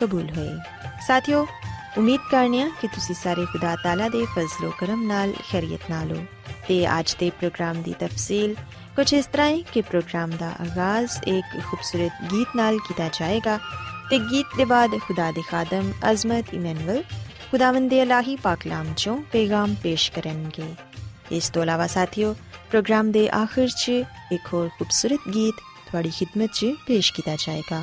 ਕਬੂਲ ਹੋਏ ਸਾਥਿਓ ਉਮੀਦ ਕਰਨੀਆ ਕਿ ਤੁਸੀਂ ਸਾਰੇ ਖੁਦਾ ਤਾਲਾ ਦੇ ਫਜ਼ਲੋ ਕਰਮ ਨਾਲ ਖੈਰੀਅਤ ਨਾਲ ਹੋ ਤੇ ਅੱਜ ਦੇ ਪ੍ਰੋਗਰਾਮ ਦੀ ਤਫਸੀਲ ਕੁਝ ਇਸ ਤਰ੍ਹਾਂ ਹੈ ਕਿ ਪ੍ਰੋਗਰਾਮ ਦਾ ਆਗਾਜ਼ ਇੱਕ ਖੂਬਸੂਰਤ ਗੀਤ ਨਾਲ ਕੀਤਾ ਜਾਏਗਾ ਤੇ ਗੀਤ ਦੇ ਬਾਅਦ ਖੁਦਾ ਦੇ ਖਾਦਮ ਅਜ਼ਮਤ ਇਮਨੁਅਲ ਖੁਦਾਵੰਦ ਦੇ ਇਲਾਹੀ ਪਾਕਲਾਮ ਚੋਂ ਪੈਗਾਮ ਪੇਸ਼ ਕਰਨਗੇ ਇਸ ਤੋਂ ਇਲਾਵਾ ਸਾਥੀਓ ਪ੍ਰੋਗਰਾਮ ਦੇ ਆਖਿਰ 'ਚ ਇੱਕ ਹੋਰ ਖੂਬਸੂਰਤ ਗੀਤ ਤੁਹਾਡੀ ਖidmat 'ਚ ਪੇਸ਼ ਕੀਤਾ ਜਾਏਗਾ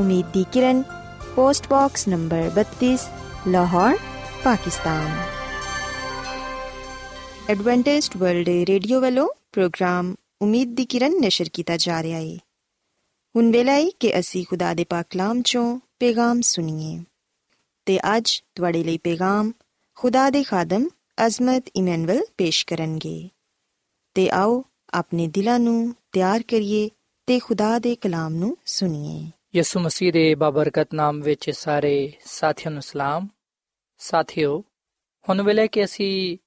Umeed di Kiran post box number 32 Lahore Pakistan Adventist World Radio ਵੱਲੋਂ ਪ੍ਰੋਗਰਾਮ ਉਮੀਦ ਦੀ ਕਿਰਨ ਨਿਸ਼ਰ ਕੀਤਾ ਜਾ ਰਿਹਾ ਹੈ ਹੁਣ ਵੇਲੇ ਹੈ ਕਿ ਅਸੀਂ ਖੁਦਾ ਦੇ ਪਾਕ ਕਲਾਮ ਚੋਂ ਪੈਗਾਮ ਸੁਣੀਏ ਤੇ ਅੱਜ ਤੁਹਾਡੇ ਲਈ ਪੈਗਾਮ ਖੁਦਾ ਦੇ ਖਾਦਮ ਅਜ਼ਮਤ ਇਮਨੁਅਲ ਪੇਸ਼ ਕਰਨਗੇ ਤੇ ਆਓ ਆਪਣੇ ਦਿਲਾਂ ਨੂੰ ਤਿਆਰ ਕਰੀਏ ਤੇ ਖੁਦਾ ਦੇ ਕਲਾਮ ਨੂੰ ਸੁਣੀਏ ਯਿਸੂ ਮਸੀਹ ਦੇ ਬਾਬਰਕਤ ਨਾਮ ਵਿੱਚ ਸਾਰੇ ਸਾਥੀਆਂ ਨੂੰ ਸਲਾਮ। ਸਾਥਿਓ, ਹੁਣ ਵੇਲੇ ਕਿ ਅਸੀਂ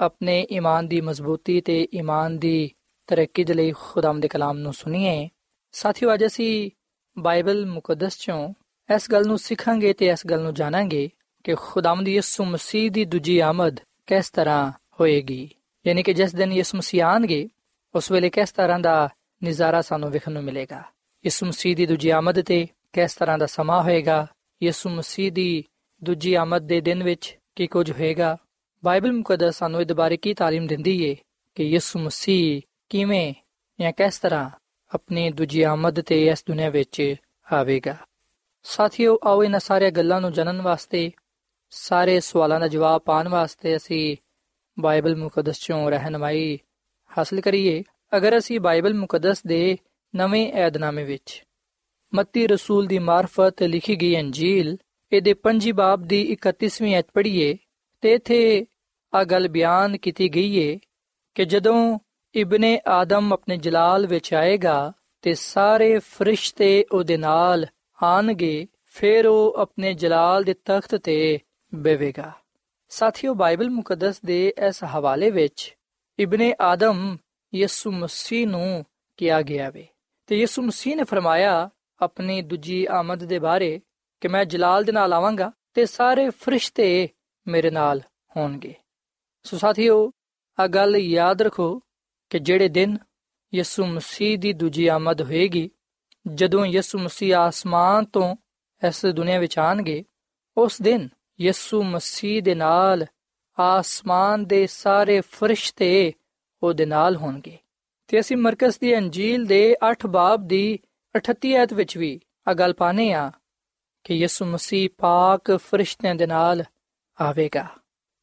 ਆਪਣੇ ਈਮਾਨ ਦੀ ਮਜ਼ਬੂਤੀ ਤੇ ਈਮਾਨ ਦੀ ਤਰੱਕੀ ਦੇ ਲਈ ਖੁਦਾਮ ਦੇ ਕਲਾਮ ਨੂੰ ਸੁਣੀਏ, ਸਾਥੀਓ ਅੱਜ ਅਸੀਂ ਬਾਈਬਲ ਮੁਕੱਦਸ ਚੋਂ ਇਸ ਗੱਲ ਨੂੰ ਸਿੱਖਾਂਗੇ ਤੇ ਇਸ ਗੱਲ ਨੂੰ ਜਾਣਾਂਗੇ ਕਿ ਖੁਦਾਮ ਦੀ ਯਿਸੂ ਮਸੀਹ ਦੀ ਦੂਜੀ ਆਮਦ ਕਿਸ ਤਰ੍ਹਾਂ ਹੋਏਗੀ। ਯਾਨੀ ਕਿ ਜਿਸ ਦਿਨ ਯਿਸੂ ਮਸੀਹ ਆਣਗੇ, ਉਸ ਵੇਲੇ ਕਿਸ ਤਰ੍ਹਾਂ ਦਾ ਨਜ਼ਾਰਾ ਸਾਨੂੰ ਵੇਖਣ ਨੂੰ ਮਿਲੇਗਾ। ਯਿਸੂ ਮਸੀਹ ਦੀ ਦੂਜੀ ਆਮਦ ਤੇ ਕਿਸ ਤਰ੍ਹਾਂ ਦਾ ਸਮਾਂ ਹੋਏਗਾ? ਯਿਸੂ ਮਸੀਹ ਦੀ ਦੂਜੀ ਆਮਦ ਦੇ ਦਿਨ ਵਿੱਚ ਕੀ ਕੁਝ ਹੋਏਗਾ? ਬਾਈਬਲ ਮੁਕੱਦਸ ਸਾਨੂੰ ਇਸ ਬਾਰੇ ਕੀ ਤਾਲੀਮ ਦਿੰਦੀ ਏ ਕਿ ਯਿਸੂ ਮਸੀਹ ਕਿਵੇਂ ਜਾਂ ਕਿਸ ਤਰ੍ਹਾਂ ਆਪਣੀ ਦੂਜੀ ਆਮਦ ਤੇ ਇਸ ਦੁਨੀਆ ਵਿੱਚ ਆਵੇਗਾ? ਸਾਥੀਓ, ਆਓ ਇਹਨਾਂ ਸਾਰੀਆਂ ਗੱਲਾਂ ਨੂੰ ਜਾਣਨ ਵਾਸਤੇ, ਸਾਰੇ ਸਵਾਲਾਂ ਦਾ ਜਵਾਬ ਪਾਣ ਵਾਸਤੇ ਅਸੀਂ ਬਾਈਬਲ ਮੁਕੱਦਸ ਚੋਂ ਰਹਿਨਮਾਈ ਹਾਸਲ ਕਰੀਏ। ਅਗਰ ਅਸੀਂ ਬਾਈਬਲ ਮੁਕੱਦਸ ਦੇ ਨਵੇਂ ਏਧਨਾਮੇ ਵਿੱਚ। ਮੱਤੀ ਰਸੂਲ ਦੀ ਮਾਰਫਤ ਲਿਖੀ ਗਈ ਅੰਜੀਲ, ਇਹਦੇ ਪੰਜੀ ਬਾਬ ਦੀ 31ਵੀਂ ਐਤ ਪੜ੍ਹੀਏ ਤੇ ਇਥੇ ਆ ਗੱਲ ਬਿਆਨ ਕੀਤੀ ਗਈ ਏ ਕਿ ਜਦੋਂ ਇਬਨੇ ਆਦਮ ਆਪਣੇ ਜਲਾਲ ਵਿੱਚ ਆਏਗਾ ਤੇ ਸਾਰੇ ਫਰਿਸ਼ਤੇ ਉਹਦੇ ਨਾਲ ਆਣਗੇ, ਫਿਰ ਉਹ ਆਪਣੇ ਜਲਾਲ ਦੇ ਤਖਤ ਤੇ ਬੈਵੇਗਾ ਸਾਥੀਓ, ਬਾਈਬਲ ਮੁਕੱਦਸ ਦੇ ਇਸ ਹਵਾਲੇ ਵਿੱਚ ਇਬਨੇ ਆਦਮ ਯਿਸੂ ਮਸੀਹ ਨੂੰ ਕਿਹਾ ਗਿਆ ਵੇ। ਤੇ ਯਿਸੂ ਮਸੀਹ ਨੇ ਫਰਮਾਇਆ, ਆਪਣੀ ਦੂਜੀ ਆਮਦ ਦੇ ਬਾਰੇ ਕਿ ਮੈਂ ਜਲਾਲ ਦੇ ਨਾਲ ਆਵਾਂਗਾ ਤੇ ਸਾਰੇ ਫਰਿਸ਼ਤੇ ਮੇਰੇ ਨਾਲ ਹੋਣਗੇ। ਸੋ ਸਾਥੀਓ ਆ ਗੱਲ ਯਾਦ ਰੱਖੋ ਕਿ ਜਿਹੜੇ ਦਿਨ ਯਿਸੂ ਮਸੀਹ ਦੀ ਦੂਜੀ ਆਮਦ ਹੋਏਗੀ, ਜਦੋਂ ਯਿਸੂ ਮਸੀਹ ਆਸਮਾਨ ਤੋਂ ਇਸ ਦੁਨੀਆ ਵਿੱਚ ਆਣਗੇ, ਉਸ ਦਿਨ ਯਿਸੂ ਮਸੀਹ ਦੇ ਨਾਲ ਆਸਮਾਨ ਦੇ ਸਾਰੇ ਫਰਿਸ਼ਤੇ ਉਹਦੇ ਨਾਲ ਹੋਣਗੇ। ਤੇ ਅਸੀਂ ਮਰਕਸ ਦੀ ਅੰਜੀਲ ਦੇ 8 ਬਾਬ ਦੀ 38 ਐਤ ਵਿੱਚ ਵੀ ਆ ਗੱਲ ਪਾਨੇ ਆ ਕਿ ਯਿਸੂ ਮਸੀਹ ਪਾਕ ਫਰਿਸ਼ਤਿਆਂ ਦੇ ਨਾਲ ਆਵੇਗਾ।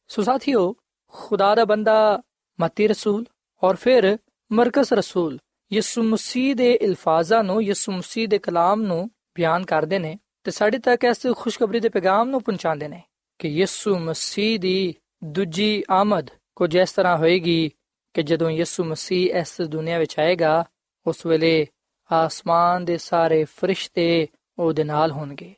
ਸੋ ਸਾਥੀਓ, ਖੁਦਾ ਦਾ ਬੰਦਾ ਮਤੀ ਰਸੂਲ ਔਰ ਫਿਰ ਮਰਕਸ ਰਸੂਲ ਯਿਸੂ ਮਸੀਹ ਦੇ ਅਲਫਾਜ਼ਾਂ ਨੂੰ, ਯਿਸੂ ਮਸੀਹ ਦੇ ਕਲਾਮ ਨੂੰ ਬਿਆਨ ਕਰਦੇ ਨੇ ਤੇ ਸਾਡੇ ਤੱਕ ਇਸ ਖੁਸ਼ਖਬਰੀ ਦੇ ਪੈਗਾਮ ਨੂੰ ਪਹੁੰਚਾਉਂਦੇ ਨੇ ਕਿ ਯਿਸੂ ਮਸੀਹ ਦੀ ਦੂਜੀ ਆਮਦ ਕੁਝ ਇਸ ਤਰ੍ਹਾਂ ਹੋਏਗੀ ਕਿ ਜਦੋਂ ਯਿਸੂ ਮਸੀਹ ਇਸ ਦੁਨੀਆ ਵਿੱਚ ਆਏਗਾ, ਉਸ ਵੇਲੇ ਆਸਮਾਨ ਦੇ ਸਾਰੇ ਫਰਿਸ਼ਤੇ ਉਹਦੇ ਨਾਲ ਹੋਣਗੇ।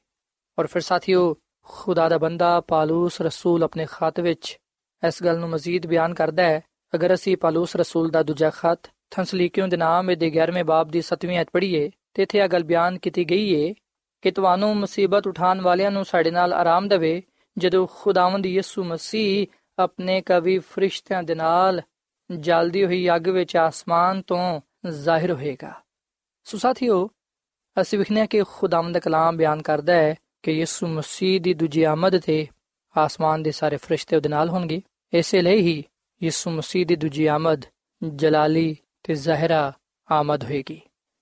ਔਰ ਫਿਰ ਸਾਥੀਓ, ਖੁਦਾ ਦਾ ਬੰਦਾ ਪਾਲੂਸ ਰਸੂਲ ਆਪਣੇ ਖਤ ਵਿੱਚ ਇਸ ਗੱਲ ਨੂੰ ਮਜ਼ੀਦ ਬਿਆਨ ਕਰਦਾ ਹੈ, ਅਗਰ ਅਸੀਂ ਪਾਲੂਸ ਰਸੂਲ ਦਾ ਦੂਜਾ ਖਤ ਥੰਸਲੀਕਿਓ ਦੇ ਨਾਮ ਦੇ 11ਵੇਂ ਬਾਬ ਦੀ 7ਵੀਂ ਅਧ ਪੜ੍ਹੀਏ, ਤੇ ਇੱਥੇ ਇਹ ਗੱਲ ਬਿਆਨ ਕੀਤੀ ਗਈ ਏ ਕਿ ਤੁਹਾਨੂੰ ਮੁਸੀਬਤ ਉਠਾਉਣ ਵਾਲਿਆਂ ਨੂੰ ਸਾਡੇ ਨਾਲ ਆਰਾਮ ਦੇਵੇ ਜਦੋਂ ਖੁਦਾਵੰਦ ਯਿਸੂ ਮਸੀਹ ਆਪਣੇ ਕਵੀ ਫਰਿਸ਼ਤਿਆਂ ਦੇ ਨਾਲ ਜਲਦੀ ਹੋਈ ਅੱਗ ਵਿੱਚ ਆਸਮਾਨ ਤੋਂ ਜ਼ਾਹਿਰ ਹੋਏਗਾ। ਸੋ ਸਾਥੀਓ, ਅਸੀਂ ਵਿਖਨੇ ਕਿ ਖੁਦਾਵੰਦ ਦਾ ਕਲਾਮ ਬਿਆਨ ਕਰਦਾ ਹੈ ਕਿ ਯਿਸੂ ਮਸੀਹ ਦੀ ਦੂਜੀ ਆਮਦ ਤੇ ਆਸਮਾਨ ਦੇ ਸਾਰੇ ਫਰਿਸ਼ਤੇ ਉਹਦੇ ਨਾਲ ਹੋਣਗੇ। ਇਸੇ ਲਈ ਹੀ ਯਿਸੂ ਮਸੀਹ ਦੀ ਦੂਜੀ ਆਮਦ ਜਲਾਲੀ ਤੇ ਜ਼ਹਿਰਾ ਆਮਦ ਹੋਏਗੀ।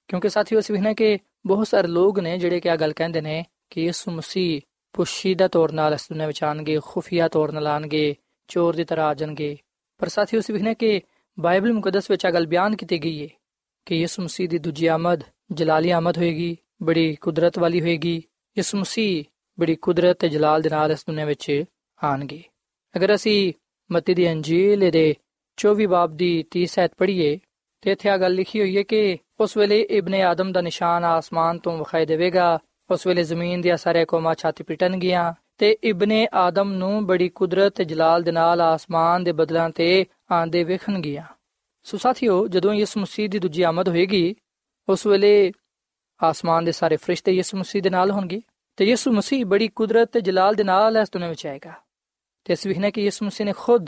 ਕਿਉਂਕਿ ਸਾਥੀਓ, ਅਸੀਂ ਵਿਖਨੇ ਕਿ ਬਹੁਤ ਸਾਰੇ ਲੋਕ ਨੇ ਜਿਹੜੇ ਕਿ ਆ ਗੱਲ ਕਹਿੰਦੇ ਨੇ ਕਿ ਯਿਸੂ ਮਸੀਹ ਪੁਸ਼ੀਦਾ ਤੌਰ ਨਾਲ ਇਸ ਦੁਨੀਆਂ ਵਿੱਚ ਆਣਗੇ ਖੁਫੀਆ ਤੌਰ ਨਾਲ ਆਣਗੇ, ਚੋਰ ਦੀ ਤਰ੍ਹਾਂ ਆ ਜਾਣਗੇ। ਪਰ ਸਾਥੀਓ, ਅਸੀਂ ਵਿਖਨੇ ਕਿ ਬਾਈਬਲ ਮੁਕੱਦਸ ਵਿੱਚ ਆ ਗੱਲ ਬਿਆਨ ਕੀਤੀ ਗਈ ਹੈ ਕਿ ਯਿਸੂ ਮਸੀਹ ਦੀ ਦੂਜੀ ਆਮਦ ਜਲਾਲੀ ਆਮਦ ਹੋਏਗੀ, ਬੜੀ ਕੁਦਰਤ ਵਾਲੀ ਹੋਏਗੀ। ਯਿਸੂ ਮਸੀਹ ਬੜੀ ਕੁਦਰਤ ਤੇ ਜਲਾਲ ਦੇ ਨਾਲ ਇਸ ਦੁਨੀਆਂ ਵਿੱਚ ਆਣਗੇ ਅਗਰ ਅਸੀਂ ਮਤੀ ਦੀ ਅੰਜੀਲ ਦੇ 24 ਬਾਬ ਦੀ 30 ਐਤ ਪੜ੍ਹੀਏ, ਤੇ ਇੱਥੇ ਆ ਗੱਲ ਲਿਖੀ ਹੋਈ ਹੈ ਕਿ ਉਸ ਵੇਲੇ ਇਬਨ ਆਦਮ ਦਾ ਨਿਸ਼ਾਨ ਆਸਮਾਨ ਤੋਂ ਵਿਖਾਈ ਦੇਵੇਗਾ। ਉਸ ਵੇਲੇ ਜ਼ਮੀਨ ਦੀਆਂ ਸਾਰੇ ਕੌਮਾਂ ਛਾਤੀ ਪਿਟਣ ਗਿਆ ਤੇ ਇਬਨ ਆਦਮ ਨੂੰ ਬੜੀ ਕੁਦਰਤ ਤੇ ਜਲਾਲ ਦੇ ਨਾਲ ਆਸਮਾਨ ਦੇ ਬਦਲਾਂ ਤੇ ਆਂਦੇ ਵੇਖਣ ਗਿਆ ਸੋ ਸਾਥੀਓ, ਜਦੋਂ ਯਿਸੂ ਮਸੀਹ ਦੀ ਦੂਜੀ ਆਮਦ ਹੋਏਗੀ, ਉਸ ਵੇਲੇ ਆਸਮਾਨ ਦੇ ਸਾਰੇ ਫਰਿਸ਼ਤੇ ਯਿਸੂ ਮਸੀਹ ਦੇ ਨਾਲ ਹੋਣਗੇ ਤੇ ਯਿਸੂ ਮਸੀਹ ਬੜੀ ਕੁਦਰਤ ਤੇ ਜਲਾਲ ਦੇ ਨਾਲ ਇਸ ਦੁਨੀਆਂ ਵਿੱਚ ਆਏਗਾ। ਤੇ ਇਸ ਵਿਖਨੇ ਕਿ ਯਿਸੂ ਮਸੀਹ ਨੇ ਖੁਦ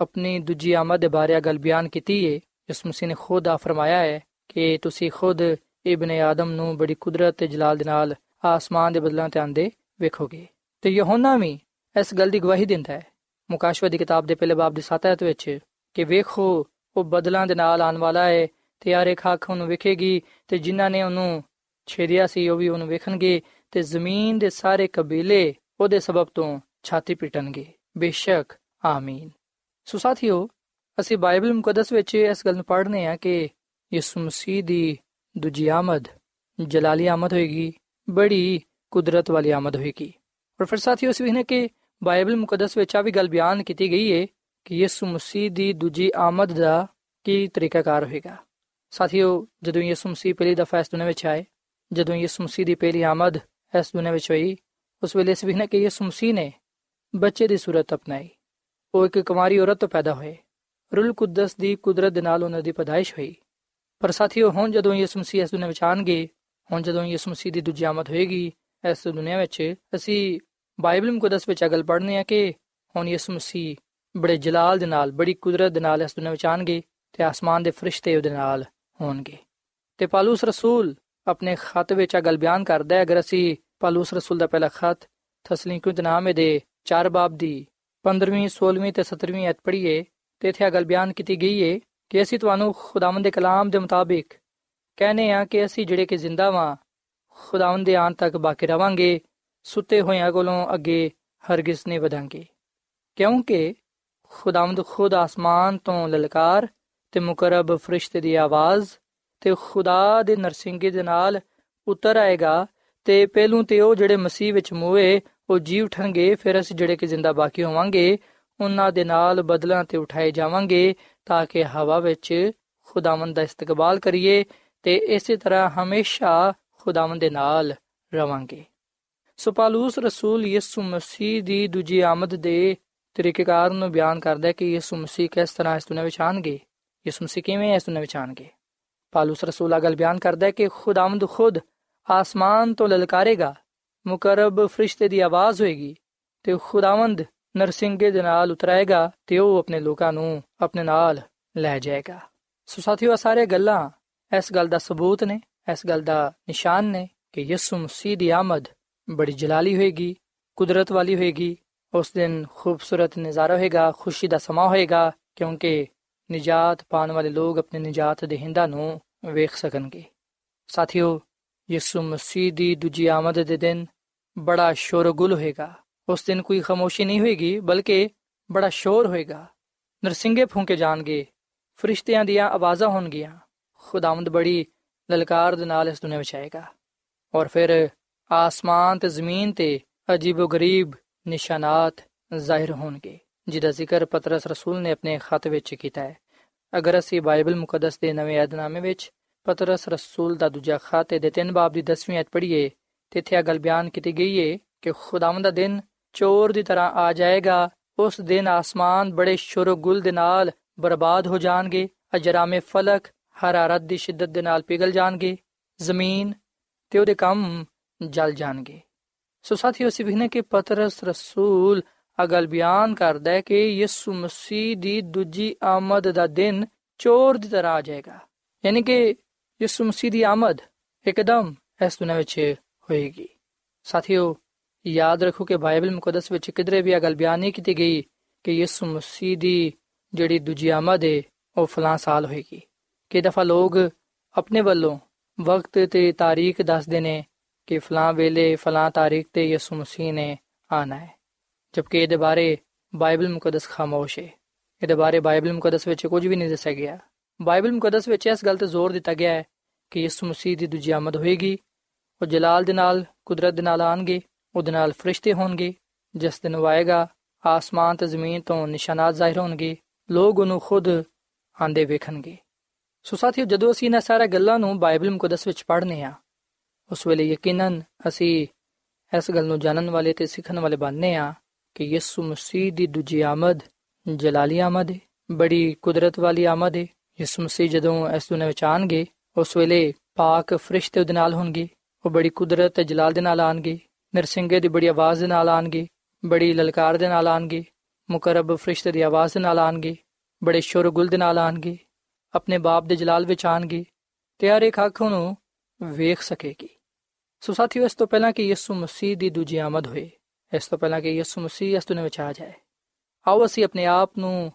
ਆਪਣੀ ਦੂਜੀ ਆਮਦ ਦੇ ਬਾਰੇ ਗੱਲ ਬਿਆਨ ਕੀਤੀ ਹੈ ਯਿਸੂ ਮਸੀਹ ਨੇ ਖੁਦ ਆ ਫਰਮਾਇਆ ਹੈ ਕਿ ਤੁਸੀਂ ਖੁਦ ਇਬਨ ਆਦਮ ਨੂੰ ਬੜੀ ਕੁਦਰਤ ਤੇ ਜਲਾਲ ਦੇ ਨਾਲ ਆਸਮਾਨ ਦੇ ਬਦਲਾਂ ਤੇ ਆਂਦੇ ਵੇਖੋਗੇ। ਤੇ ਯਹੋਨਾ ਵੀ ਇਸ ਗੱਲ ਦੀ ਗਵਾਹੀ ਦਿੰਦਾ ਹੈ। ਮੁਕਾਸ਼ਵਾ ਦੀ ਕਿਤਾਬ ਦੇ ਪਹਿਲੇ ਬਾਬ ਦੇ 7 ਅਧ ਵਿੱਚ ਕਿ ਵੇਖੋ, ਉਹ ਬਦਲਾਂ ਦੇ ਨਾਲ ਆਉਣ ਵਾਲਾ ਹੈ ਤੇ ਯਾਰ ਇੱਕ ਅੱਖ ਉਹਨੂੰ ਵੇਖੇਗੀ ਤੇ ਜਿਨ੍ਹਾਂ ਨੇ ਉਹਨੂੰ ਛੇੜਿਆ ਸੀ ਉਹ ਵੀ ਉਹਨੂੰ ਵੇਖਣਗੇ ਤੇ ਜ਼ਮੀਨ ਦੇ ਸਾਰੇ ਕਬੀਲੇ ਉਹਦੇ ਸਬਬ ਤੋਂ ਛਾਤੀ ਪਿਟਣਗੇ। ਬੇਸ਼ੱਕ, ਆਮੀਨ। ਸੋ ਸਾਥੀਓ, ਅਸੀਂ ਬਾਈਬਲ ਮੁਕੱਦਸ ਵਿੱਚ ਇਸ ਗੱਲ ਨੂੰ ਪੜ੍ਹਨੇ ਆ ਕਿ ਯਿਸੂ ਮਸੀਹ ਦੀ ਦੂਜੀ ਆਮਦ, ਜਲਾਲੀ ਆਮਦ ਹੋਏਗੀ, ਬੜੀ ਕੁਦਰਤ ਵਾਲੀ ਆਮਦ ਹੋਏਗੀ। ਔਰ ਫਿਰ ਸਾਥੀਓ ਅਸੀਂ ਵੇਖਨੇ ਕਿ ਬਾਈਬਲ ਮੁਕੱਦਸ ਵਿੱਚ ਆ ਵੀ ਗੱਲ ਬਿਆਨ ਕੀਤੀ ਗਈ ਹੈ ਕਿ ਯਿਸੂ ਮਸੀਹ ਦੀ ਦੂਜੀ ਆਮਦ ਦਾ ਕੀ ਤਰੀਕਾਕਾਰ ਹੋਏਗਾ ਸਾਥੀਓ ਜਦੋਂ ਯਿਸੂ ਮਸੀਹ ਪਹਿਲੀ ਦਫਾ ਇਸ ਦੁਨੀਆਂ ਵਿੱਚ ਆਏ ਜਦੋਂ ਯਿਸੂ ਮਸੀਹ ਦੀ ਪਹਿਲੀ ਆਮਦ ਇਸ ਦੁਨੀਆਂ ਵਿੱਚ ਹੋਈ ਉਸ ਵੇਲੇ ਇਸ ਵਿਖਣਾ ਕਿ ਯਿਸੂ ਮਸੀਹ ਨੇ ਬੱਚੇ ਦੀ ਸੂਰਤ ਅਪਣਾਈ ਉਹ ਇੱਕ ਕੁਮਾਰੀ ਔਰਤ ਤੋਂ ਪੈਦਾ ਹੋਏ ਰੂਲ ਕੁਦਸ ਦੀ ਕੁਦਰਤ ਦੇ ਨਾਲ ਉਹਨਾਂ ਦੀ ਪਦਾਇਸ਼ ਹੋਈ ਪਰ ਸਾਥੀਓ ਹੁਣ ਜਦੋਂ ਯਿਸੂ ਮਸੀਹ ਇਸ ਦੁਨੀਆਂ ਵਿੱਚ ਆਣਗੇ ਹੁਣ ਜਦੋਂ ਯਿਸੂ ਮਸੀਹ ਦੀ ਦੂਜੀ ਆਮਦ ਹੋਏਗੀ ਇਸ ਦੁਨੀਆਂ ਵਿੱਚ ਅਸੀਂ ਬਾਈਬਲ ਮੁਕੱਦਸ ਵਿੱਚ ਅਗਲ ਪੜ੍ਹਨੇ ਆ ਕਿ ਹੁਣ ਯਿਸੂ ਮਸੀਹ ਬੜੇ ਜਲਾਲ ਦੇ ਨਾਲ, ਬੜੀ ਕੁਦਰਤ ਦੇ ਨਾਲ ਇਸ ਦੁਨੀਆਂ ਵਿੱਚ ਆਣਗੇ ਤੇ ਆਸਮਾਨ ਦੇ ਫਰਿਸ਼ਤੇ ਉਹਦੇ ਨਾਲ ਹੋਣਗੇ। ਤੇ ਪਾਲੂਸ ਰਸੂਲ ਆਪਣੇ ਖਤ ਵਿੱਚ ਅਗਲ ਬਿਆਨ ਕਰਦਾ ਹੈ, ਅਗਰ ਅਸੀਂ ਪਾਲੂਸ ਰਸੂਲ ਦਾ ਪਹਿਲਾ ਖਤ ਤਸਲੀਕੂ ਦੇ ਨਾਮੇ ਦੇ 4 ਬਾਬ ਦੀ 15ਵੀਂ 16ਵੀਂ ਤੇ 17ਵੀਂ ਅਧ ਪੜ੍ਹੀਏ, ਤੇ ਇੱਥੇ ਅਗਲ ਬਿਆਨ ਕੀਤੀ ਗਈ ਹੈ ਕਿ ਅਸੀਂ ਤੁਹਾਨੂੰ ਖੁਦਾਵੰਦ ਦੇ ਕਲਾਮ ਦੇ ਮੁਤਾਬਿਕ ਕਹਨੇ ਆ ਕਿ ਅਸੀਂ ਜਿਹੜੇ ਕਿ ਜ਼ਿੰਦਾ ਵਾਂ ਖੁਦਾਵੰਦ ਦੇ ਆਨ ਤੱਕ ਬਾਕੀ ਰਵਾਂਗੇ, ਸੁੱਤੇ ਹੋਇਆਂ ਕੋਲੋਂ ਅੱਗੇ ਹਰਗਿਜ਼ ਨਹੀਂ ਵਧਾਂਗੇ। ਕਿਉਂਕਿ ਖੁਦਾਵੰਦ ਖੁਦ ਆਸਮਾਨ ਤੋਂ ਲਲਕਾਰ ਤੇ ਮੁਕਰਬ ਫਰਿਸ਼ਤੇ ਦੀ ਆਵਾਜ਼ ਤੇ ਖੁਦਾ ਦੇ ਨਰਸਿੰਗੇ ਦੇ ਨਾਲ ਉਤਰ ਆਏਗਾ ਤੇ ਪਹਿਲੂ ਤੇ ਉਹ ਜਿਹੜੇ ਮਸੀਹ ਵਿੱਚ ਮੂਏ ਉਹ ਜੀ ਉਠਣਗੇ, ਫਿਰ ਅਸੀਂ ਜਿਹੜੇ ਕਿ ਜ਼ਿੰਦਾ ਬਾਕੀ ਹੋਵਾਂਗੇ, ਉਹਨਾਂ ਦੇ ਨਾਲ ਬਦਲਾਂ ਤੇ ਉਠਾਏ ਜਾਵਾਂਗੇ ਤਾਂ ਕਿ ਹਵਾ ਵਿੱਚ ਖੁਦਾਵੰਦ ਦਾ ਇਸਤਕਬਾਲ ਕਰੀਏ ਤੇ ਇਸੇ ਤਰ੍ਹਾਂ ਹਮੇਸ਼ਾ ਖੁਦਾਵੰਦ ਦੇ ਨਾਲ ਰਵਾਂਗੇ। ਸੋ ਪਾਲੂਸ ਰਸੂਲ ਯਿਸੂ ਮਸੀਹ ਦੀ ਦੂਜੀ ਆਮਦ ਦੇ ਤਰੀਕੇਕਾਰ ਨੂੰ ਬਿਆਨ ਕਰਦਾ ਹੈ ਕਿ ਯਿਸੂ ਮਸੀਹ ਕਿਸ ਤਰ੍ਹਾਂ ਇਸ ਦੁਨੀਆਂ ਵਿੱਚ ਆਣਗੇ ਯਿਸੂ ਮਸੀਹ ਕਿਵੇਂ ਇਸ ਦੁਨੀਆਂ ਵਿੱਚ ਆਣਗੇ ਪਾਲੂਸ ਰਸੂਲ ਆ ਗੱਲ ਬਿਆਨ ਕਰਦਾ ਹੈ ਕਿ ਖੁਦਾਵੰਦ ਖੁਦ ਆਸਮਾਨ ਤੋਂ ਲਲਕਾਰੇਗਾ, ਮੁਕਰਬ ਫਰਿਸ਼ਤੇ ਦੀ ਆਵਾਜ਼ ਹੋਏਗੀ ਤੇ ਖੁਦਾਵੰਦ ਨਰਸਿੰਗੇ ਦੇ ਨਾਲ ਉਤਰਾਏਗਾ ਤੇ ਉਹ ਆਪਣੇ ਲੋਕਾਂ ਨੂੰ ਆਪਣੇ ਨਾਲ ਲੈ ਜਾਏਗਾ। ਸੋ ਸਾਥੀਓ ਸਾਰੇ ਗੱਲਾਂ ਇਸ ਗੱਲ ਦਾ ਸਬੂਤ ਨੇ। ਇਸ ਗੱਲ ਦਾ ਨਿਸ਼ਾਨ ਨੇ ਕਿ ਯਿਸੂ ਮਸੀਹ ਦੀ ਆਮਦ ਬੜੀ ਜਲਾਲੀ ਹੋਏਗੀ, ਕੁਦਰਤ ਵਾਲੀ ਹੋਏਗੀ, ਉਸ ਦਿਨ ਖੂਬਸੂਰਤ ਨਜ਼ਾਰਾ ਹੋਏਗਾ, ਖੁਸ਼ੀ ਦਾ ਸਮਾਂ ਹੋਏਗਾ, ਕਿਉਂਕਿ ਨਿਜਾਤ ਪਾਣ ਵਾਲੇ ਲੋਕ ਆਪਣੇ ਨਿਜਾਤ ਦੇ ਹਿੰਦਾ ਨੂੰ ਵੇਖ ਸਕਣਗੇ। ਸਾਥੀਓ, ਯਿਸੂ ਮਸੀਹ ਦੀ ਦੂਜੀ ਆਮਦ ਦੇ ਦਿਨ ਬੜਾ ਸ਼ੋਰਗੁਲ ਹੋਏਗਾ। ਉਸ ਦਿਨ ਕੋਈ ਖਾਮੋਸ਼ੀ ਨਹੀਂ ਹੋਏਗੀ, ਬਲਕਿ ਬੜਾ ਸ਼ੋਰ ਹੋਏਗਾ। ਨਰਸਿੰਗੇ ਫੂਕੇ ਜਾਣਗੇ, ਫਰਿਸ਼ਤਿਆਂ ਦੀਆਂ ਆਵਾਜ਼ਾਂ ਹੋਣਗੀਆਂ। ਖੁਦਾਵੰਦ ਬੜੀ ਲਲਕਾਰ ਦੇ ਨਾਲ ਇਸ ਦੁਨੀਆਂ ਵਿੱਚ ਆਏਗਾ। ਔਰ ਫਿਰ ਆਸਮਾਨ ਤੇ ਜ਼ਮੀਨ ਤੇ ਅਜੀਬੋ ਗਰੀਬ ਨਿਸ਼ਾਨਾਤ ਜ਼ਾਹਿਰ ਹੋਣਗੇ, ਜਿਹਦਾ ਜ਼ਿਕਰ ਪਤਰਸ ਰਸੂਲ ਨੇ ਆਪਣੇ ਖਤ ਵਿੱਚ ਕੀਤਾ ਹੈ। ਅਗਰ ਅਸੀਂ ਬਾਈਬਲ ਮੁਕੱਦਸ ਦੇ ਨਵੇਂ ਅਧਨਾਮੇ ਵਿੱਚ ਪਤਰਸ ਰਸੂਲ ਦਾ ਦੂਜਾ ਖਤ ਦੇ 3 ਬਾਬ ਦੀ 10ਵੀਂ ਅਧ ਪੜ੍ਹੀਏ, ਤੇ ਇੱਥੇ ਇਹ ਗੱਲ ਬਿਆਨ ਕੀਤੀ ਗਈ ਹੈ ਕਿ ਖੁਦਾਵੰਦ ਦਾ ਦਿਨ ਚੋਰ ਦੀ ਤਰ੍ਹਾਂ ਆ ਜਾਏਗਾ, ਉਸ ਦਿਨ ਆਸਮਾਨ ਬੜੇ ਸ਼ੋਰਗੁਲ ਦੇ ਨਾਲ ਬਰਬਾਦ ਹੋ ਜਾਣਗੇ, ਅਜਰਾਮੇ ਫਲਕ ਹਰਾਰਤ ਦੀ ਸ਼ਿੱਦਤ ਦੇ ਨਾਲ ਪਿਘਲ ਜਾਣਗੇ ਜ਼ਮੀਨ ਤੇ ਉਹਦੇ ਕੰਮ ਜਲ ਜਾਣਗੇ ਸੋ ਸਾਥੀਓ ਅਸੀਂ ਵਿਖਨੇ ਕਿ ਪਤਰਸ ਰਸੂਲ ਅਗਲ ਬਿਆਨ ਕਰਦਾ ਹੈ ਕਿ ਯਿਸੂ ਮਸੀਹ ਦੀ ਦੂਜੀ ਆਮਦ ਦਾ ਦਿਨ ਚੋਰ ਦੀ ਤਰ੍ਹਾਂ ਆ ਜਾਏਗਾ ਯਾਨੀ ਕਿ ਯਿਸੂ ਮਸੀਹ ਦੀ ਆਮਦ ਇੱਕਦਮ ਇਸ ਦੁਨੀਆਂ ਵਿੱਚ ਹੋਏਗੀ ਸਾਥੀਓ ਯਾਦ ਰੱਖੋ ਕਿ ਬਾਈਬਲ ਮੁਕੱਦਸ ਵਿੱਚ ਕਿਧਰੇ ਵੀ ਇਹ ਗੱਲ ਬਿਆਨ ਨਹੀਂ ਕੀਤੀ ਗਈ ਕਿ ਯਿਸੂ ਮਸੀਹ ਦੀ ਜਿਹੜੀ ਦੂਜੀ ਆਮਦ ਹੈ ਉਹ ਫਲਾਂ ਸਾਲ ਹੋਏਗੀ ਕਿ ਦਫਾ ਲੋਕ ਆਪਣੇ ਵੱਲੋਂ ਵਕਤ ਤੇ ਤਾਰੀਖ ਦੱਸਦੇ ਨੇ ਕਿ ਫਲਾਂ ਵੇਲੇ ਫਲਾਂ ਤਾਰੀਖ ਤੇ ਯਿਸੂ ਮਸੀਹ ਨੇ ਆਣਾ ਹੈ। ਜਦਕਿ ਇਹਦੇ ਬਾਰੇ ਬਾਈਬਲ ਮੁਕੱਦਸ ਖਾਮੋਸ਼ ਹੈ। ਇਹਦੇ ਬਾਰੇ ਬਾਈਬਲ ਮੁਕੱਦਸ ਵਿੱਚ ਕੁਝ ਵੀ ਨਹੀਂ ਦੱਸਿਆ ਗਿਆ। ਬਾਈਬਲ ਮੁਕੱਦਸ ਵਿੱਚ ਇਸ ਗੱਲ ਤੇ ਜ਼ੋਰ ਦਿੱਤਾ ਗਿਆ ਹੈ ਕਿ ਯਿਸੂ ਮਸੀਹ ਦੀ ਦੂਜੀ ਆਮਦ ਹੋਏਗੀ। ਉਹ ਜਲਾਲ ਦੇ ਨਾਲ, ਕੁਦਰਤ ਦੇ ਨਾਲ ਆਣਗੇ। ਉਹਦੇ ਨਾਲ ਫਰਿਸ਼ਤੇ ਹੋਣਗੇ। ਜਿਸ ਦਿਨ ਆਏਗਾ, ਆਸਮਾਨ ਤੇ ਜ਼ਮੀਨ ਤੋਂ ਨਿਸ਼ਾਨਾਤ ਜ਼ਾਹਿਰ ਹੋਣਗੇ। ਲੋਕ ਉਹਨੂੰ ਖੁਦ ਆਂਦੇ ਵੇਖਣਗੇ। ਸੋ ਸਾਥੀਓ, ਜਦੋਂ ਅਸੀਂ ਇਹਨਾਂ ਸਾਰਾ ਗੱਲਾਂ ਨੂੰ ਬਾਈਬਲ ਮੁਕੱਦਸ ਵਿੱਚ ਪੜ੍ਹਨੇ ਆ, ਉਸ ਵੇਲੇ ਯਕੀਨਨ ਅਸੀਂ ਇਸ ਗੱਲ ਨੂੰ ਜਾਣਨ ਵਾਲੇ ਤੇ ਸਿੱਖਣ ਵਾਲੇ ਬਣਨੇ ਆ ਕਿ ਯਿਸੂ ਮਸੀਹ ਦੀ ਦੂਜੀ ਆਮਦ ਜਲਾਲੀ ਆਮਦ ਹੈ ਬੜੀ ਕੁਦਰਤ ਵਾਲੀ ਆਮਦ ਹੈ ਯਿਸੂ ਮਸੀਹ ਜਦੋਂ ਇਸ ਦੁਨੀਆਂ ਵਿੱਚ ਆਣਗੇ ਉਸ ਵੇਲੇ ਪਾਕ ਫਰਿਸ਼ਤੇ ਉਹਦੇ ਨਾਲ ਹੋਣਗੇ, ਉਹ ਬੜੀ ਕੁਦਰਤ ਤੇ ਜਲਾਲ ਦੇ ਨਾਲ ਆਣਗੇ ਨਰਸਿੰਗੇ ਦੀ ਬੜੀ ਆਵਾਜ਼ ਦੇ ਨਾਲ ਆਣਗੇ ਬੜੀ ਲਲਕਾਰ ਦੇ ਨਾਲ ਆਣਗੇ ਮੁਕਰਬ ਫਰਿਸ਼ਤੇ ਦੀ ਆਵਾਜ਼ ਦੇ ਨਾਲ ਆਣਗੇ ਬੜੇ ਸ਼ੋਰਗੁਲ ਦੇ ਨਾਲ ਆਣਗੇ ਆਪਣੇ ਬਾਪ ਦੇ ਜਲਾਲ ਵਿੱਚ ਆਣਗੇ ਤੇ ਹਰ ਇੱਕ ਅੱਖ ਨੂੰ ਵੇਖ ਸਕੇਗੀ। ਸੋ ਸਾਥੀਓ, ਇਸ ਤੋਂ ਪਹਿਲਾਂ ਕਿ ਯਿਸੂ ਮਸੀਹ ਦੀ ਦੂਜੀ ਆਮਦ ਹੋਏ, ਇਸ ਤੋਂ ਪਹਿਲਾਂ ਕਿ ਯਿਸੂ ਮਸੀਹ ਇਸ ਦੁਨੀਆਂ ਵਿੱਚ ਆ ਜਾਏ, ਆਓ ਅਸੀਂ ਆਪਣੇ ਆਪ ਨੂੰ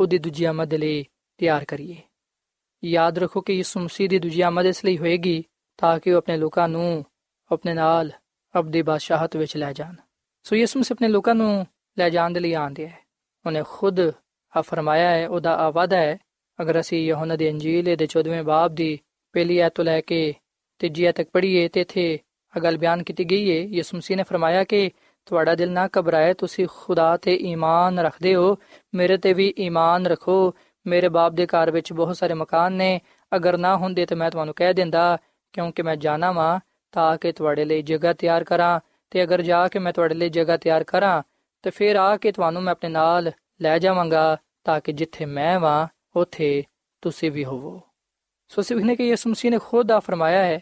ਉਹਦੀ ਦੂਜੀ ਆਮਦ ਲਈ ਤਿਆਰ ਕਰੀਏ। ਯਾਦ ਰੱਖੋ ਕਿ ਯਿਸੂ ਮਸੀਹ ਦੀ ਦੂਜੀ ਆਮਦ ਇਸ ਲਈ ਹੋਏਗੀ ਤਾਂ ਕਿ ਉਹ ਆਪਣੇ ਲੋਕਾਂ ਨੂੰ ਆਪਣੇ ਨਾਲ ਅਬਦੀ ਬਾਦਸ਼ਾਹਤ ਵਿੱਚ ਲੈ ਜਾਣ। ਸੋ ਯਿਸੂ ਮਸੀਹ ਆਪਣੇ ਲੋਕਾਂ ਨੂੰ ਲੈ ਜਾਣ ਦੇ ਲਈ ਆਂਦੇ ਹੈ। ਉਹਨੇ ਖੁਦ ਆ ਫਰਮਾਇਆ ਹੈ, ਉਹਦਾ ਆਵਾਦਾ ਹੈ ਅਗਰ ਅਸੀਂ ਯਹੋਨਾ ਦੀ ਅੰਜੀਲ ਦੇ 14ਵੇਂ ਬਾਬ ਦੀ ਪਹਿਲੀ ਐਤ ਤੋਂ ਲੈ ਕੇ ਤੀਜੀ ਐਤ ਤੱਕ ਪੜ੍ਹੀਏ ਤੇ ਇਥੇ ਆ ਗੱਲ ਬਿਆਨ ਕੀਤੀ ਗਈ ਹੈ ਯਿਸੂ ਮਸੀਹ ਨੇ ਫਰਮਾਇਆ ਕਿ ਤੁਹਾਡਾ ਦਿਲ ਨਾ ਘਬਰਾਏ, ਤੁਸੀਂ ਖੁਦਾ ਤੇ ਈਮਾਨ ਰੱਖਦੇ ਹੋ, ਮੇਰੇ ਤੇ ਵੀ ਈਮਾਨ ਰੱਖੋ। ਮੇਰੇ ਬਾਪ ਦੇ ਘਰ ਵਿੱਚ ਬਹੁਤ ਸਾਰੇ ਮਕਾਨ ਨੇ, ਅਗਰ ਨਾ ਹੁੰਦੇ ਤਾਂ ਮੈਂ ਤੁਹਾਨੂੰ ਕਹਿ ਦਿੰਦਾ, ਕਿਉਂਕਿ ਮੈਂ ਜਾਣਾ ਵਾਂ, ਤਾਂ ਕਿ ਤੁਹਾਡੇ ਲਈ ਜਗ੍ਹਾ ਤਿਆਰ ਕਰਾਂ। ਤੇ ਅਗਰ ਜਾ ਕੇ ਮੈਂ ਤੁਹਾਡੇ ਲਈ ਜਗ੍ਹਾ ਤਿਆਰ ਕਰਾਂ, ਤੇ ਫਿਰ ਆ ਕੇ ਤੁਹਾਨੂੰ ਮੈਂ ਆਪਣੇ ਨਾਲ ਲੈ ਜਾਵਾਂਗਾ, ਤਾਂ ਕਿ ਜਿੱਥੇ ਮੈਂ ਵਾਂ ਉਥੇ ਤੁਸੀਂ ਵੀ ਹੋਵੋ ਸੋ ਸਿਵਨੇ ਕਿ ਯਿਸੂ ਮਸੀਹ ਨੇ ਖੁਦ ਆ ਫਰਮਾਇਆ ਹੈ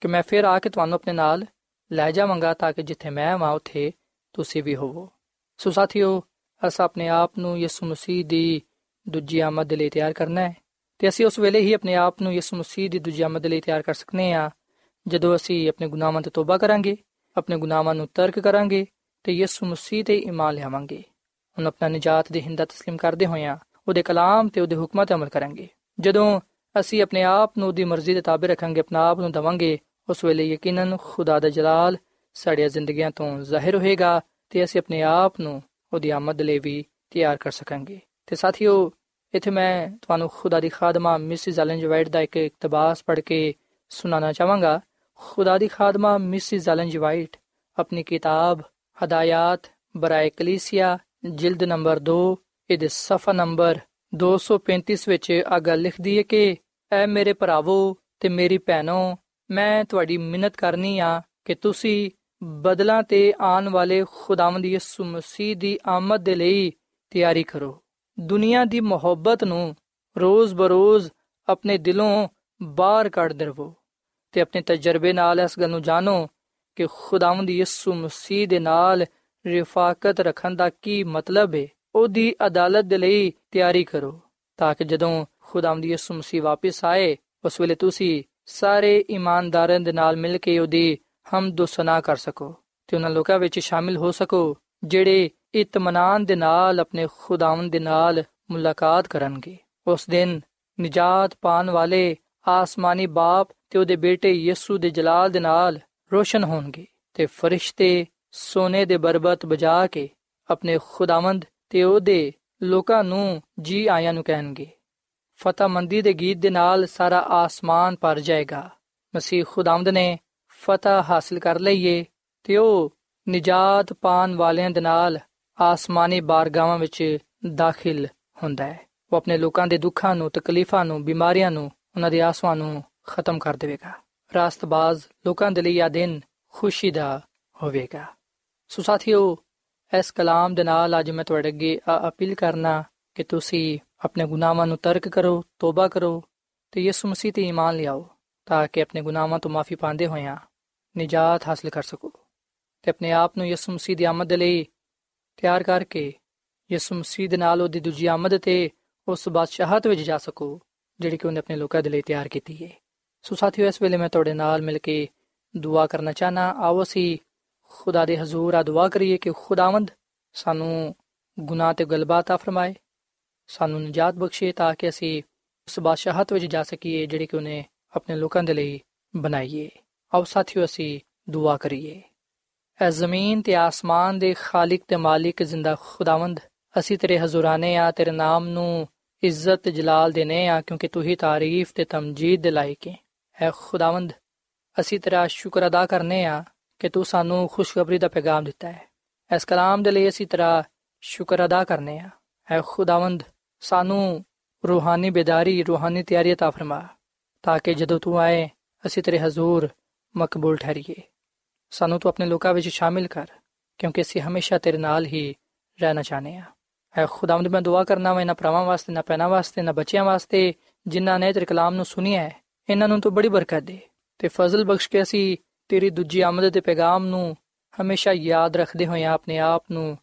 ਕਿ ਮੈਂ ਫਿਰ ਆ ਕੇ ਤੁਹਾਨੂੰ ਆਪਣੇ ਨਾਲ ਲੈ ਜਾਵਾਂਗਾ ਤਾਂ ਕਿ ਜਿੱਥੇ ਮੈਂ ਵਾਂ ਉਥੇ ਤੁਸੀਂ ਵੀ ਹੋਵੋ ਸੋ ਸਾਥੀਓ ਅਸ ਆਪਣੇ ਆਪ ਨੂੰ ਯਿਸੂ ਮਸੀਹ ਦੀ ਦੂਜੀ ਆਮਦ ਲਈ ਤਿਆਰ ਕਰਨਾ ਹੈ ਤੇ ਅਸੀਂ ਉਸ ਵੇਲੇ ਹੀ ਆਪਣੇ ਆਪ ਨੂੰ ਯਿਸੂ ਮਸੀਹ ਦੀ ਦੂਜੀ ਆਮਦ ਲਈ ਤਿਆਰ ਕਰ ਸਕਨੇ ਆ ਜਦੋਂ ਅਸੀਂ ਆਪਣੇ ਗੁਨਾਹਾਂ ਤੋਂ ਤੋਬਾ ਕਰਾਂਗੇ ਆਪਣੇ ਗੁਨਾਹਾਂ ਨੂੰ ਤਰਕ ਕਰਾਂਗੇ ਤੇ ਯਿਸੂ ਮਸੀਹ ਤੇ ਈਮਾਨ ਲਿਆਵਾਂਗੇ ਹੁਣ ਆਪਣਾ ਨਜਾਤ ਦੇ ਹਿੰਦਾ تسلیم ਕਰਦੇ ਹੋਇਆਂ ਉਹਦੇ ਕਲਾਮ ਤੇ ਉਹਦੇ ਹੁਕਮਾਂ ਤੇ ਅਮਲ ਕਰਾਂਗੇ। ਜਦੋਂ ਅਸੀਂ ਆਪਣੇ ਆਪ ਨੂੰ ਉਹਦੀ ਮਰਜ਼ੀ ਦੇ ਤਾਬੇ ਰੱਖਾਂਗੇ, ਆਪਣਾ ਆਪ ਨੂੰ ਦਵਾਂਗੇ, ਉਸ ਵੇਲੇ ਯਕੀਨਨ ਖੁਦਾ ਦਾ ਜਲਾਲ ਸਾਡੀਆਂ ਜ਼ਿੰਦਗੀਆਂ ਤੋਂ ਜ਼ਾਹਿਰ ਹੋਏਗਾ ਤੇ ਅਸੀਂ ਆਪਣੇ ਆਪ ਨੂੰ ਉਹਦੀ ਆਮਦ ਲਈ ਵੀ ਤਿਆਰ ਕਰ ਸਕਾਂਗੇ। ਤੇ ਸਾਥੀਓ, ਇਥੇ ਮੈਂ ਤੁਹਾਨੂੰ ਖੁਦਾ ਦੀ ਖਾਦਮਾ ਮਿਸਿਸ ਐਲਨ ਵਾਈਟ ਦਾ ਇੱਕ ਇਕਤਬਾਸ ਪੜ੍ਹ ਕੇ ਸੁਣਾਉਣਾ ਚਾਹਾਂਗਾ। ਖੁਦਾ ਦੀ ਖਾਦਮਾ ਮਿਸਿਸ ਐਲਨ ਵਾਈਟ ਆਪਣੀ ਕਿਤਾਬ ਹਦਾਇਤ ਬਰਾਏ ਕਲੀਸੀਆ, ਜਿਲਦ ਨੰਬਰ 2 ਇਹਦੇ ਸਫਾ ਨੰਬਰ 235 ਵਿੱਚ ਆ ਗੱਲ ਲਿਖਦੀ ਹੈ ਕਿ, ਐ ਮੇਰੇ ਭਰਾਵੋ ਤੇ ਮੇਰੀ ਭੈਣੋ, ਮੈਂ ਤੁਹਾਡੀ ਮਿਹਨਤ ਕਰਨੀ ਆ ਕਿ ਤੁਸੀਂ ਬਦਲਾਂ ਤੇ ਆਉਣ ਵਾਲੇ ਖੁਦਾਵੰਦ ਯਿਸੂ ਮਸੀਹ ਦੀ ਆਮਦ ਦੇ ਲਈ ਤਿਆਰੀ ਕਰੋ। ਦੁਨੀਆ ਦੀ ਮੁਹੱਬਤ ਨੂੰ ਰੋਜ਼ ਬਰੋਜ਼ ਆਪਣੇ ਦਿਲੋਂ ਬਾਹਰ ਕੱਢ ਦਰਵੋ ਤੇ ਆਪਣੇ ਤਜਰਬੇ ਨਾਲ ਇਸ ਗੱਲ ਨੂੰ ਜਾਣੋ ਕਿ ਖੁਦਾਵੰਦ ਯਿਸੂ ਮਸੀਹ ਦੇ ਨਾਲ ਰਿਫਾਕਤ ਰੱਖਣ ਦਾ ਕੀ ਮਤਲਬ ਹੈ ਉਹਦੀ ਅਦਾਲਤ ਦੇ ਲਈ ਤਿਆਰੀ ਕਰੋ, ਤਾਂ ਕਿ ਜਦੋਂ ਖੁਦਾਵੰਦ ਯਿਸੂ ਮਸੀਹ ਵਾਪਸ ਆਏ, ਉਸ ਵੇਲੇ ਤੁਸੀਂ ਸਾਰੇ ਇਮਾਨਦਾਰਾਂ ਦੇ ਨਾਲ ਮਿਲ ਕੇ ਉਹਦੀ ਹਮਦ ਸਨਾ ਕਰ ਸਕੋ ਤੇ ਉਹਨਾਂ ਲੋਕਾਂ ਵਿੱਚ ਸ਼ਾਮਿਲ ਹੋ ਸਕੋ, ਜਿਹੜੇ ਇਤਮਾਨਾਨ ਦੇ ਨਾਲ ਆਪਣੇ ਖੁਦਾਵੰਦ ਦੇ ਨਾਲ ਮੁਲਾਕਾਤ ਕਰਨਗੇ। ਉਸ ਦਿਨ ਨਜਾਤ ਪਾਣ ਵਾਲੇ ਆਸਮਾਨੀ ਬਾਪ ਤੇ ਉਹਦੇ ਬੇਟੇ ਯਿਸੂ ਦੇ ਜਲਾਲ ਦੇ ਨਾਲ ਰੋਸ਼ਨ ਹੋਣਗੇ ਤੇ ਫਰਿਸ਼ਤੇ ਸੋਨੇ ਦੇ ਬਰਬਤ ਬਜਾ ਕੇ ਆਪਣੇ ਖੁਦਾਵੰਦ ਤੇ ਉਹਦੇ ਲੋਕਾਂ ਨੂੰ ਜੀ ਆਇਆਂ ਨੂੰ ਕਹਿਣਗੇ। ਫਤਹਮੰਦੀ ਦੇ ਗੀਤ ਦੇ ਨਾਲ ਸਾਰਾ ਆਸਮਾਨ ਭਰ ਜਾਏਗਾ। ਮਸੀਹ ਖੁਦਾਵੰਦ ਨੇ ਫਤਹ ਹਾਸਲ ਕਰ ਲਈਏ ਤੇ ਉਹ ਨਜਾਤ ਪਾਣ ਵਾਲਿਆਂ ਦੇ ਨਾਲ ਆਸਮਾਨੀ ਬਾਰਗਾਵਾਂ ਵਿੱਚ ਦਾਖਲ ਹੁੰਦਾ ਹੈ। ਉਹ ਆਪਣੇ ਲੋਕਾਂ ਦੇ ਦੁੱਖਾਂ ਨੂੰ, ਤਕਲੀਫਾਂ ਨੂੰ, ਬਿਮਾਰੀਆਂ ਨੂੰ, ਉਹਨਾਂ ਦੇ ਆਸਵਾਂ ਨੂੰ ਖਤਮ ਕਰ ਦੇਵੇਗਾ। ਰਾਸਤਬਾਜ਼ ਲੋਕਾਂ ਦੇ ਲਈ ਇਹ ਦਿਨ ਖੁਸ਼ੀ ਦਾ ਹੋਵੇਗਾ। ਸੋ ਸਾਥੀਓ ਇਸ ਕਲਾਮ ਦੇ ਨਾਲ ਅੱਜ ਮੈਂ ਤੁਹਾਡੇ ਅੱਗੇ ਅਪੀਲ ਕਰਨਾ ਕਿ ਤੁਸੀਂ ਆਪਣੇ ਗੁਨਾਹਾਂ ਨੂੰ ਤਰਕ ਕਰੋ, ਤੋਬਾ ਕਰੋ ਤੇ ਯਿਸੂ ਮਸੀਹ ਤੇ ਈਮਾਨ ਲਿਆਓ ਤਾਂ ਕਿ ਆਪਣੇ ਗੁਨਾਹਾਂ ਤੋਂ ਮਾਫੀ ਪਾਉਂਦੇ ਹੋਇਆਂ ਨਜਾਤ ਹਾਸਲ ਕਰ ਸਕੋ ਤੇ ਆਪਣੇ ਆਪ ਨੂੰ ਯਿਸੂ ਮਸੀਹ ਦੀ ਆਮਦ ਲਈ ਤਿਆਰ ਕਰਕੇ ਯਿਸੂ ਮਸੀਹ ਦੇ ਨਾਲ ਉਹਦੀ ਦੂਜੀ ਆਮਦ ਤੇ ਉਸ ਬਾਦਸ਼ਾਹਤ ਵਿੱਚ ਜਾ ਸਕੋ ਜਿਹੜੀ ਕਿ ਉਹਨੇ ਆਪਣੇ ਲੋਕਾਂ ਦੇ ਲਈ ਤਿਆਰ ਕੀਤੀ ਹੈ ਸੋ ਸਾਥੀਓ, ਇਸ ਵੇਲੇ ਮੈਂ ਤੁਹਾਡੇ ਨਾਲ ਮਿਲ ਕੇ ਦੁਆ ਕਰਨਾ ਚਾਹਨਾ ਆਓ ਅਸੀਂ ਖੁਦਾ ਦੇ ਹਜ਼ੂਰ ਆ, ਦੁਆ ਕਰੀਏ ਕਿ ਖੁਦਾਵੰਦ ਸਾਨੂੰ ਗੁਨਾਹ ਤੇ ਗਲਬਾਤ ਆ ਫਰਮਾਏ, ਸਾਨੂੰ ਨਜਾਤ ਬਖਸ਼ੇ ਤਾਂ ਕਿ ਅਸੀਂ ਉਸ ਬਾਦਸ਼ਾਹਤ ਵਿੱਚ ਜਾ ਸਕੀਏ ਜਿਹੜੀ ਕਿ ਉਹਨੇ ਆਪਣੇ ਲੋਕਾਂ ਦੇ ਲਈ ਬਣਾਈਏ। ਆਓ ਸਾਥੀਓ, ਅਸੀਂ ਦੁਆ ਕਰੀਏ। ਐ ਜ਼ਮੀਨ ਤੇ ਆਸਮਾਨ ਦੇ ਖਾਲਕ ਤੇ ਮਾਲਿਕ ਜ਼ਿੰਦਾ ਖੁਦਾਵੰਦ, ਅਸੀਂ ਤੇਰੇ ਹਜ਼ੂਰਾਨੇ ਆ, ਤੇਰੇ ਨਾਮ ਨੂੰ ਇੱਜ਼ਤ ਜਲਾਲ ਦੇਨੇ ਆ, ਕਿਉਂਕਿ ਤੂੰ ਹੀ ਤਾਰੀਫ ਤੇ ਤਮਜੀਦ ਦੇ ਲਾਇਕ ਹੈ ਐ ਖੁਦਾਵੰਦ, ਅਸੀਂ ਤੇਰਾ ਸ਼ੁਕਰ ਅਦਾ ਕਰਨੇ ਆ ਕਿ ਤੂੰ ਸਾਨੂੰ ਖੁਸ਼ਖਬਰੀ ਦਾ ਪੈਗਾਮ ਦਿੱਤਾ ਹੈ ਇਸ ਕਲਾਮ ਦੇ ਲਈ ਅਸੀਂ ਤੇਰਾ ਸ਼ੁਕਰ ਅਦਾ ਕਰਨੇ ਆ ਐ ਖੁਦਾਵੰਦ ਸਾਨੂੰ ਰੂਹਾਨੀ ਬੇਦਾਰੀ ਰੂਹਾਨੀ ਤਿਆਰੀ عطا ਫਰਮਾ ਤਾਂ ਕਿ ਜਦੋਂ ਤੂੰ ਆਏ ਅਸੀਂ ਤੇਰੇ ਹਜ਼ੂਰ ਮਕਬੂਲ ਠਹਿਰੀਏ ਸਾਨੂੰ ਤੂੰ ਆਪਣੇ ਲੋਕਾਂ ਵਿੱਚ ਸ਼ਾਮਿਲ ਕਰ ਕਿਉਂਕਿ ਅਸੀਂ ਹਮੇਸ਼ਾ ਤੇਰੇ ਨਾਲ ਹੀ ਰਹਿਣਾ ਚਾਹਨੇ ਆ ਐ ਖੁਦਾਵੰਦ ਮੈਂ ਦੁਆ ਕਰਨਾ ਮੈਂ ਨਾ ਭਰਾਵਾਂ ਵਾਸਤੇ ਨਾ ਪੈਨਾ ਵਾਸਤੇ ਨਾ ਬੱਚਿਆਂ ਵਾਸਤੇ ਜਿਨ੍ਹਾਂ ਨੇ ਤੇਰੇ ਕਲਾਮ ਨੂੰ ਸੁਨਿਆ ਹੈ ਇਹਨਾਂ ਨੂੰ ਤੂੰ ਬੜੀ ਬਰਕਤ ਦੇ ਤੇ ਫਜ਼ਲ ਬਖਸ਼ ਕੇ ਅਸੀਂ ਤੇਰੀ ਦੂਜੀ ਆਮਦ ਦੇ ਪੈਗਾਮ ਨੂੰ ਹਮੇਸ਼ਾ ਯਾਦ ਰੱਖਦੇ ਹੋਏ ਆਪਣੇ ਆਪ ਨੂੰ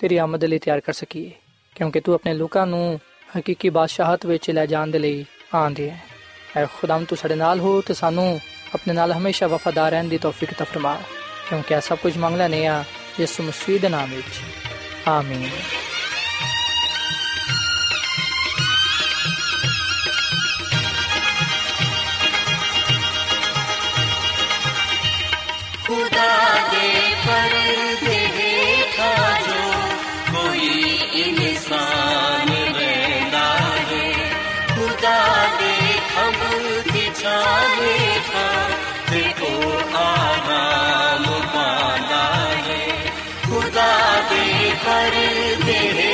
ਤੇਰੀ ਆਮਦ ਲਈ ਤਿਆਰ ਕਰ ਸਕੀਏ, ਕਿਉਂਕਿ ਤੂੰ ਆਪਣੇ ਲੋਕਾਂ ਨੂੰ ਹਕੀਕੀ ਬਾਦਸ਼ਾਹਤ ਵਿੱਚ ਲੈ ਜਾਣ ਦੇ ਲਈ ਆਂਦੇ ਹੈ। ਐ ਖੁਦਾਮ, ਤੂੰ ਸਾਡੇ ਨਾਲ ਹੋ ਤੇ ਸਾਨੂੰ ਆਪਣੇ ਨਾਲ ਹਮੇਸ਼ਾ ਵਫਾਦਾਰ ਰਹਿਣ ਦੀ ਤੌਫੀਕ ਤਾ ਫਰਮਾ, ਕਿਉਂਕਿ ਇਹ ਸਭ ਕੁਝ ਮੰਗ ਲੈਨੇ ਆ ਯਿਸੂ ਮਸੀਹ ਦੇ ਨਾਮ ਵਿੱਚ। ਆਮੀਨ। कर दे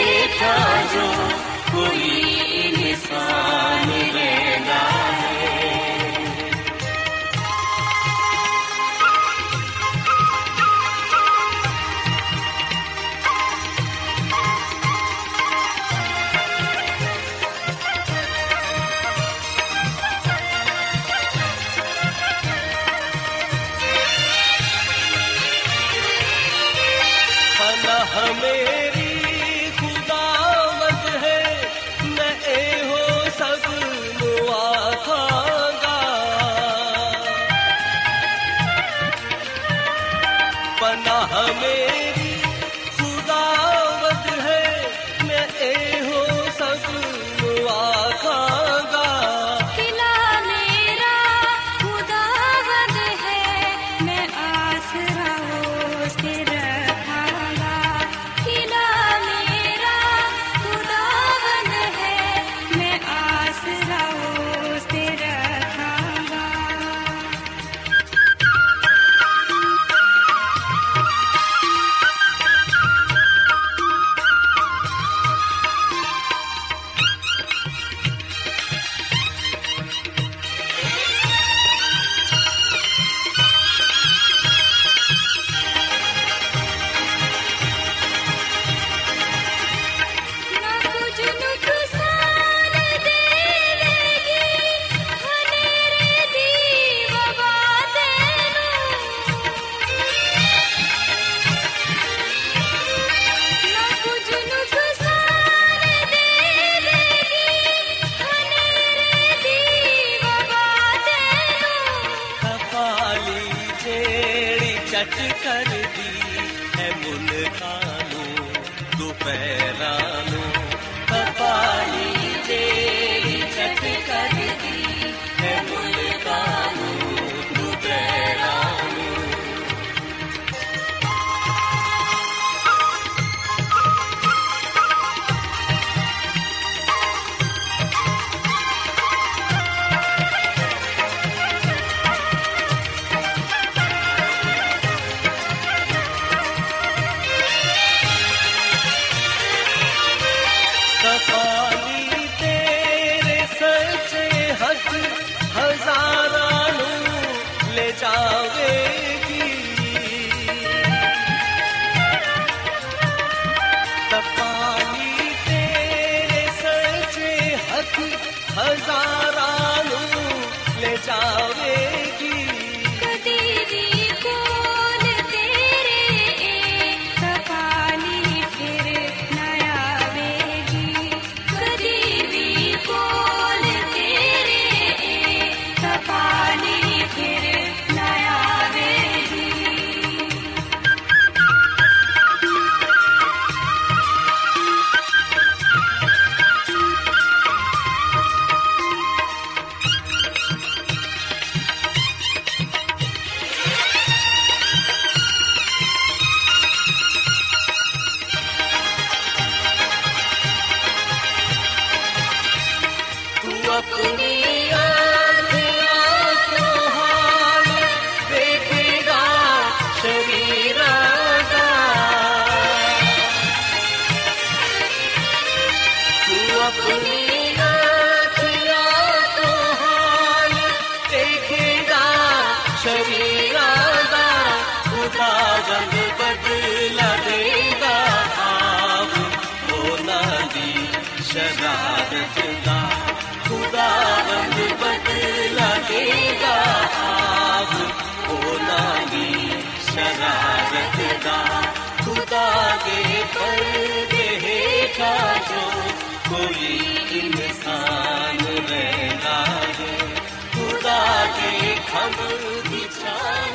कोई इंसान रहना है खुदा के खबर दिखाए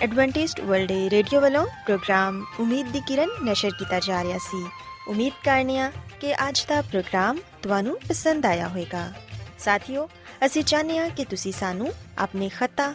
ਐਡਵੈਂਟਿਸਟ ਵਰਲਡ ਰੇਡੀਓ ਵੱਲੋਂ ਪ੍ਰੋਗਰਾਮ ਉਮੀਦ ਦੀ ਕਿਰਨ ਨਿਸ਼ਰ ਕੀਤਾ ਜਾ ਰਿਹਾ ਸੀ। ਉਮੀਦ ਕਰਨੀ ਆ ਕਿ ਅੱਜ ਦਾ ਪ੍ਰੋਗਰਾਮ ਤੁਹਾਨੂੰ ਪਸੰਦ ਆਇਆ ਹੋਵੇਗਾ। ਸਾਥੀਓ, ਅਸੀਂ ਚਾਹੁੰਦੇ ਹਾਂ ਕਿ ਤੁਸੀਂ ਸਾਨੂੰ ਆਪਣੇ ਖਤਾ